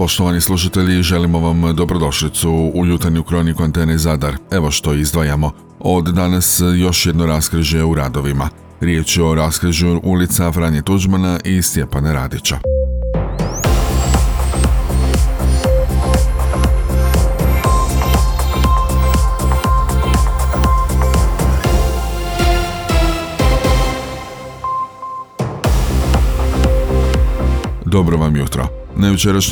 Poštovani slušatelji, želimo vam dobrodošlicu u jutarnju kroniku Antene Zadar. Evo što izdvajamo. Od danas još jedno raskrižje u radovima. Riječ je o raskrižju ulica Franje Tuđmana i Stjepana Radića. Dobro vam jutro. Na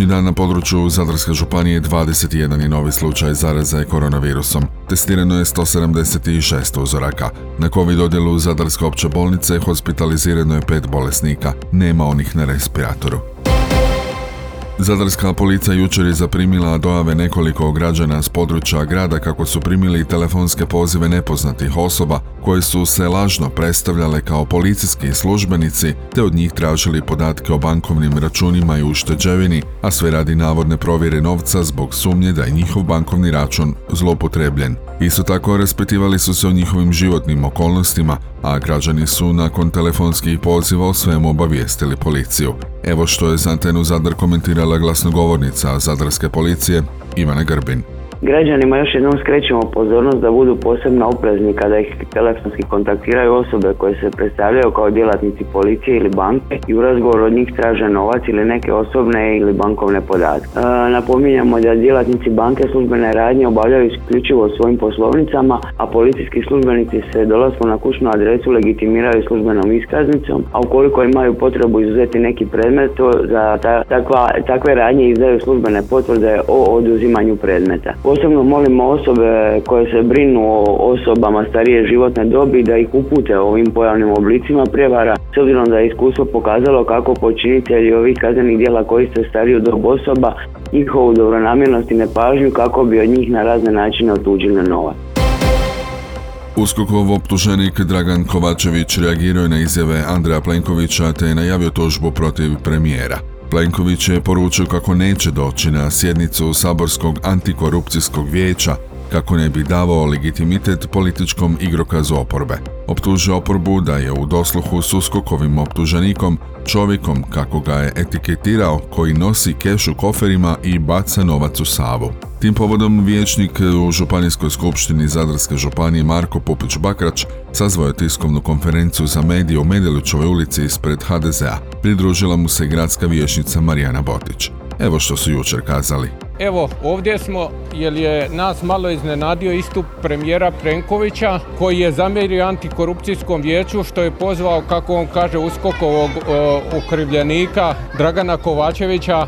dan na području Zadarske županije 21 je novi slučaj zaraze koronavirusom. Testirano je 176 uzoraka. Na COVID odjelu Zadarske opće bolnice hospitalizirano je pet bolesnika. Nema onih na respiratoru. Zadarska policija jučer je zaprimila dojave nekoliko građana s područja grada kako su primili telefonske pozive nepoznatih osoba koje su se lažno predstavljale kao policijski službenici te od njih tražili podatke o bankovnim računima i ušteđevini, a sve radi navodne provjere novca zbog sumnje da je njihov bankovni račun zloupotrebljen. Isto tako raspitivali su se o njihovim životnim okolnostima, a građani su nakon telefonskih poziva o svemu obavijestili policiju. Evo što je za antenu Zadar komentirala glasnogovornica Zadarske policije Ivana Grbin. Građanima još jednom skrećemo pozornost da budu posebno oprezni kada ih telefonski kontaktiraju osobe koje se predstavljaju kao djelatnici policije ili banke i u razgovoru od njih traže novac ili neke osobne ili bankovne podatke. E, napominjamo da djelatnici banke službene radnje obavljaju isključivo svojim poslovnicama, a policijski službenici se dolaskom na kućnu adresu legitimiraju službenom iskaznicom, a ukoliko imaju potrebu izuzeti neki predmet, to za takva, takve radnje izdaju službene potvrde o oduzimanju predmeta. Posebno molimo osobe koje se brinu o osobama starije životne dobi da ih upute ovim pojavnim oblicima prijevara s obzirom da je iskustvo pokazalo kako počinitelji ovih kaznenih djela koji se stariju dob osoba njihovu dobronamjernost i nepažnju kako bi od njih na razne načine otuđili novac. Uskokov optuženik Dragan Kovačević reagirao je na izjave Andreja Plenkovića te je najavio tužbu protiv premijera. Plenković je poručio kako neće doći na sjednicu Saborskog antikorupcijskog vijeća kako ne bi davao legitimitet političkom igrokazu oporbe. Optužio oporbu da je u dosluhu s uskokovim optuženikom, čovjekom kako ga je etiketirao koji nosi keš u koferima i baca novac u savu. Tim povodom vijećnik u Županijskoj skupštini Zadarske županije Marko Pupić Bakrač sazvao je tiskovnu konferenciju za medije u Medelićovoj ulici ispred HDZ-a. Pridružila mu se gradska vijećnica Marijana Botić. Evo što su jučer kazali. Evo, ovdje smo jer je nas malo iznenadio istup premijera Prenkovića koji je zamjerio antikorupcijskom vijeću što je pozvao, kako on kaže, uskokovog okrivljenika Dragana Kovačevića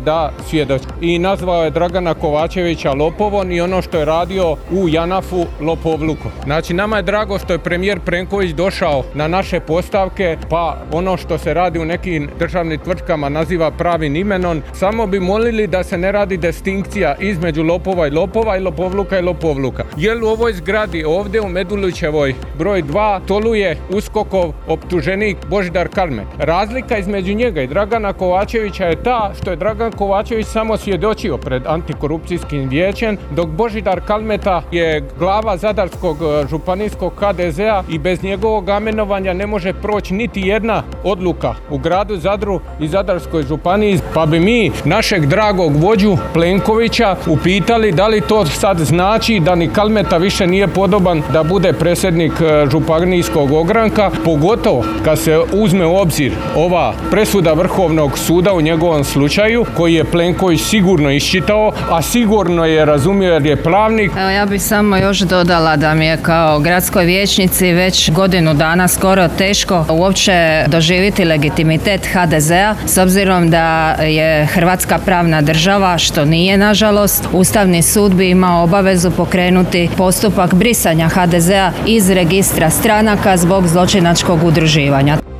da svjedoči. I nazvao je Dragana Kovačevića lopovom i ono što je radio u Janafu lopovlukom. Znači nama je drago što je premijer Prenković došao na naše postavke pa ono što se radi u nekim državnim tvrtkama naziva pravim imenom. Samo bi molili da se ne radi distinkcija između lopova i lopova i lopovluka i lopovluka. Jer u ovoj zgradi ovdje u Medulićevoj broj 2 toluje uskokov optuženik Božidar Kalmet. Razlika između njega i Dragana Kovačevića je ta što je Dragan Kovačević samo svjedočio pred antikorupcijskim vijećem, dok Božidar Kalmeta je glava Zadarskog e, županijskog HDZ-a i bez njegovog amenovanja ne može proći niti jedna odluka u gradu Zadru i Zadarskoj županiji. Pa bi mi našeg dragog vođu Plenkovića upitali da li to sad znači da ni Kalmeta više nije podoban da bude predsjednik e, županijskog ogranka, pogotovo kad se uzme u obzir ova presuda Vrhovnog suda u njegovom slučaju koji je Plenković sigurno iščitao, a sigurno je razumio jer je pravnik. Evo ja bih samo još dodala da mi je kao gradskoj vijećnici već godinu dana skoro teško uopće doživjeti legitimitet HDZ-a s obzirom da je Hrvatska pravna država, što nije nažalost. Ustavni sud bi imao obavezu pokrenuti postupak brisanja HDZ-a iz registra stranaka zbog zločinačkog udruživanja.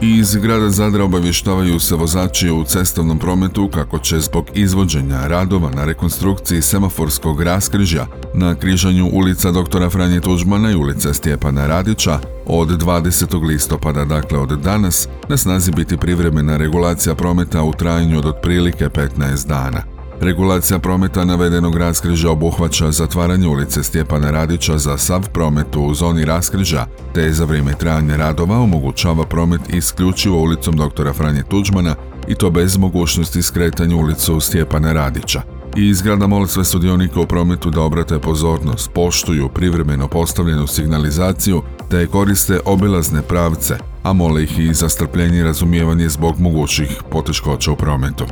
Iz grada Zadra obavještavaju se vozači u cestovnom prometu kako će zbog izvođenja radova na rekonstrukciji semaforskog raskrižja na križanju ulica doktora Franje Tuđmana i ulice Stjepana Radića od 20. listopada, dakle od danas, na snazi biti privremena regulacija prometa u trajanju od otprilike 15 dana. Regulacija prometa navedenog raskriža obuhvaća zatvaranje ulice Stjepana Radića za sav promet u zoni raskriža, te za vrijeme trajanja radova omogućava promet isključivo ulicom doktora Franje Tuđmana i to bez mogućnosti skretanja ulicu Stjepana Radića. I zgrada moli sve sudionike u prometu da obrate pozornost, poštuju privremeno postavljenu signalizaciju te koriste obilazne pravce, a mole ih i za strpljenje i razumijevanje zbog mogućih poteškoća u prometu.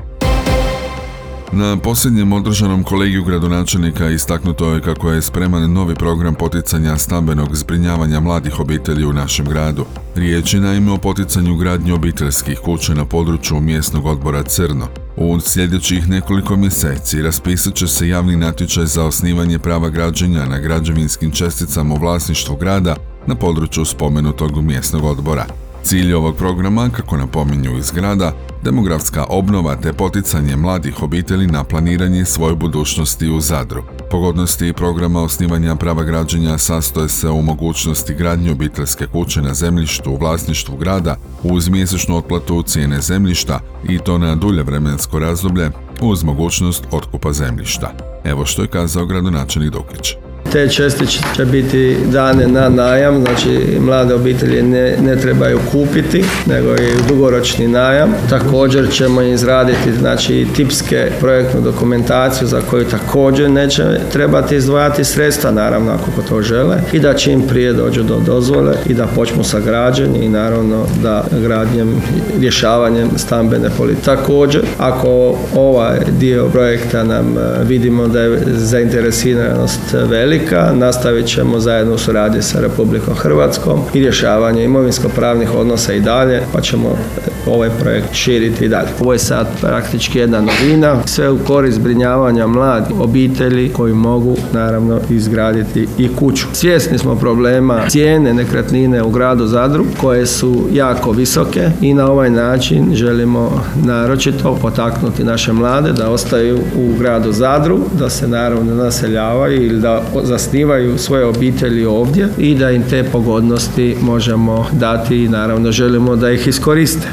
Na posljednjem održanom kolegiju gradonačelnika istaknuto je kako je spreman novi program poticanja stambenog zbrinjavanja mladih obitelji u našem gradu. Riječ je naime o poticanju gradnje obiteljskih kuća na području mjesnog odbora Crno. U sljedećih nekoliko mjeseci raspisat će se javni natječaj za osnivanje prava građenja na građevinskim česticama u vlasništvu grada na području spomenutog mjesnog odbora. Cilj ovog programa, kako napominju iz grada, demografska obnova te poticanje mladih obitelji na planiranje svoje budućnosti u Zadru. Pogodnosti programa osnivanja prava građenja sastoje se u mogućnosti gradnje obiteljske kuće na zemljištu u vlasništvu grada uz mjesečnu otplatu cijene zemljišta i to na dulje vremensko razdoblje uz mogućnost otkupa zemljišta. Evo što je kazao gradonačelnik Dukić. Te čestice će biti dane na najam, znači mlade obitelji ne, ne trebaju kupiti, nego i dugoročni najam. Također ćemo izraditi znači tipske projektnu dokumentaciju za koju također neće trebati izdvajati sredstva, naravno ako to žele, i da čim prije dođu do dozvole i da počnu sa građenjem i naravno da gradnjem, rješavanjem stambene politike. Također, ako ovaj dio projekta nam e, vidimo da je zainteresiranost velika, nastavit ćemo zajedno u suradnji sa Republikom Hrvatskom i rješavanje imovinsko-pravnih odnosa i dalje, pa ćemo ovaj projekt širiti i dalje. Ovo je sad praktički jedna novina, sve u korist zbrinjavanja mladih obitelji koji mogu naravno izgraditi i kuću. Svjesni smo problema cijene nekretnine u gradu Zadru koje su jako visoke i na ovaj način želimo naročito potaknuti naše mlade da ostaju u gradu Zadru, da se naravno naseljavaju ili da zasnivaju svoje obitelji ovdje i da im te pogodnosti možemo dati i naravno želimo da ih iskoriste.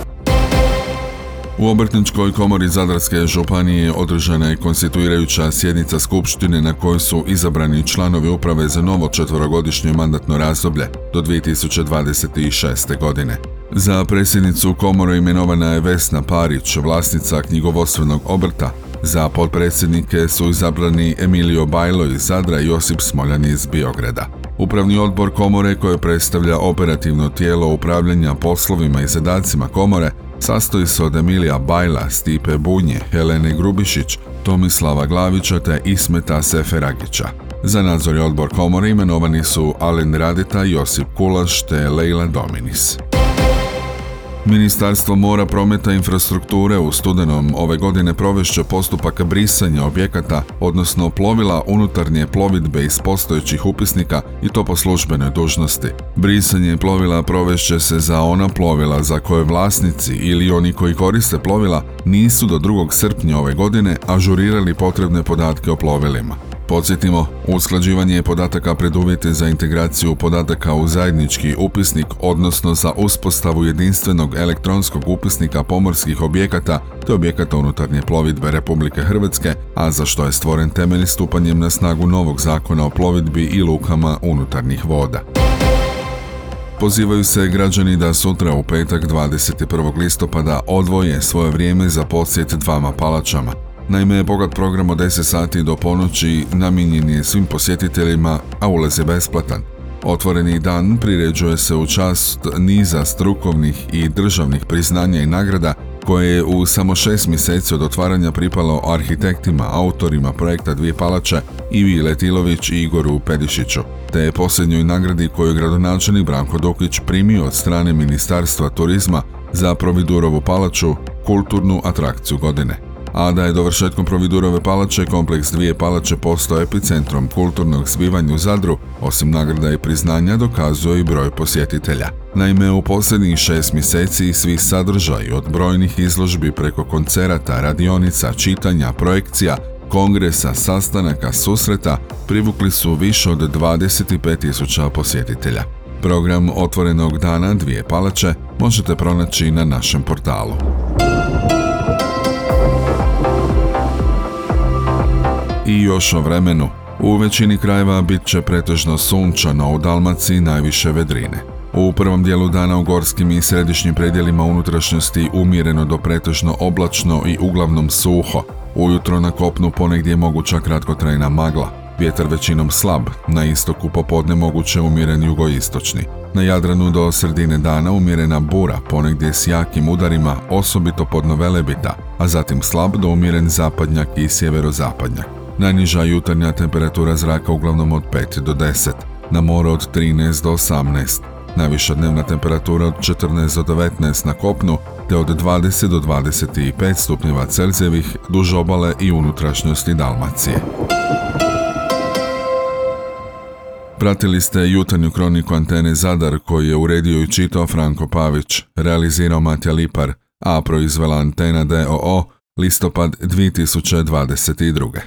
U Obrtničkoj komori Zadarske županije održana je konstituirajuća sjednica Skupštine na kojoj su izabrani članovi uprave za novo četvorogodišnje mandatno razdoblje do 2026. godine. Za predsjednicu komore imenovana je Vesna Parić, vlasnica knjigovodstvenog obrta, za potpredsjednike su izabrani Emilio Bajlo iz Zadra i Josip Smoljan iz Biograda. Upravni odbor komore koje predstavlja operativno tijelo upravljanja poslovima i zadacima komore sastoji se od Emilija Bajla, Stipe Bunje, Helene Grubišić, Tomislava Glavića te Ismeta Seferagića. Za nadzor odbor komore imenovani su Alen Radita, Josip Kulaš te Leila Dominis. Ministarstvo mora, prometa i infrastrukture u studenom ove godine provešće postupak brisanja objekata, odnosno plovila unutarnje plovidbe iz postojećih upisnika i to po službenoj dužnosti. Brisanje plovila provešće se za ona plovila za koje vlasnici ili oni koji koriste plovila nisu do 2. srpnja ove godine ažurirali potrebne podatke o plovilima. Podsjetimo, usklađivanje podataka preduvjete za integraciju podataka u zajednički upisnik, odnosno za uspostavu jedinstvenog elektronskog upisnika pomorskih objekata te objekata unutarnje plovidbe Republike Hrvatske, a za što je stvoren temelj stupanjem na snagu novog zakona o plovidbi i lukama unutarnjih voda. Pozivaju se građani da sutra u petak 21. listopada odvoje svoje vrijeme za posjet dvama palačama, Naime, bogat program od 10 sati do ponoći namijenjen je svim posjetiteljima, a ulaz je besplatan. Otvoreni dan priređuje se u čast niza strukovnih i državnih priznanja i nagrada koje je u samo šest mjeseci od otvaranja pripalo arhitektima, autorima projekta Dvije palače Ivi Letilović i Igoru Pedišiću, te posljednjoj nagradi koju je gradonačelnik Branko Dukić primio od strane Ministarstva turizma za Providurovu palaču, kulturnu atrakciju godine a da je dovršetkom Providurove palače kompleks dvije palače postao epicentrom kulturnog zbivanja u Zadru, osim nagrada i priznanja dokazuje i broj posjetitelja. Naime, u posljednjih šest mjeseci svi sadržaji od brojnih izložbi preko koncerata, radionica, čitanja, projekcija, kongresa, sastanaka, susreta privukli su više od 25.000 posjetitelja. Program otvorenog dana dvije palače možete pronaći na našem portalu. I još o vremenu. U većini krajeva bit će pretežno sunčano, u Dalmaciji najviše vedrine. U prvom dijelu dana u gorskim i središnjim predjelima unutrašnjosti umjereno do pretežno oblačno i uglavnom suho. Ujutro na kopnu ponegdje je moguća kratkotrajna magla. Vjetar većinom slab, na istoku popodne moguće umjeren jugoistočni. Na Jadranu do sredine dana umjerena bura, ponegdje s jakim udarima, osobito pod Novelebita, a zatim slab do umjeren zapadnjak i sjeverozapadnjak. Najniža jutarnja temperatura zraka uglavnom od 5 do 10, na moru od 13 do 18, najviša dnevna temperatura od 14 do 19 na kopnu, te od 20 do 25 stupnjeva Celzijevih duž obale i unutrašnjosti Dalmacije. Pratili ste jutarnju kroniku Antene Zadar koju je uredio i čitao Franko Pavić, realizirao Matja Lipar, a proizvela Antena DOO listopad 2022.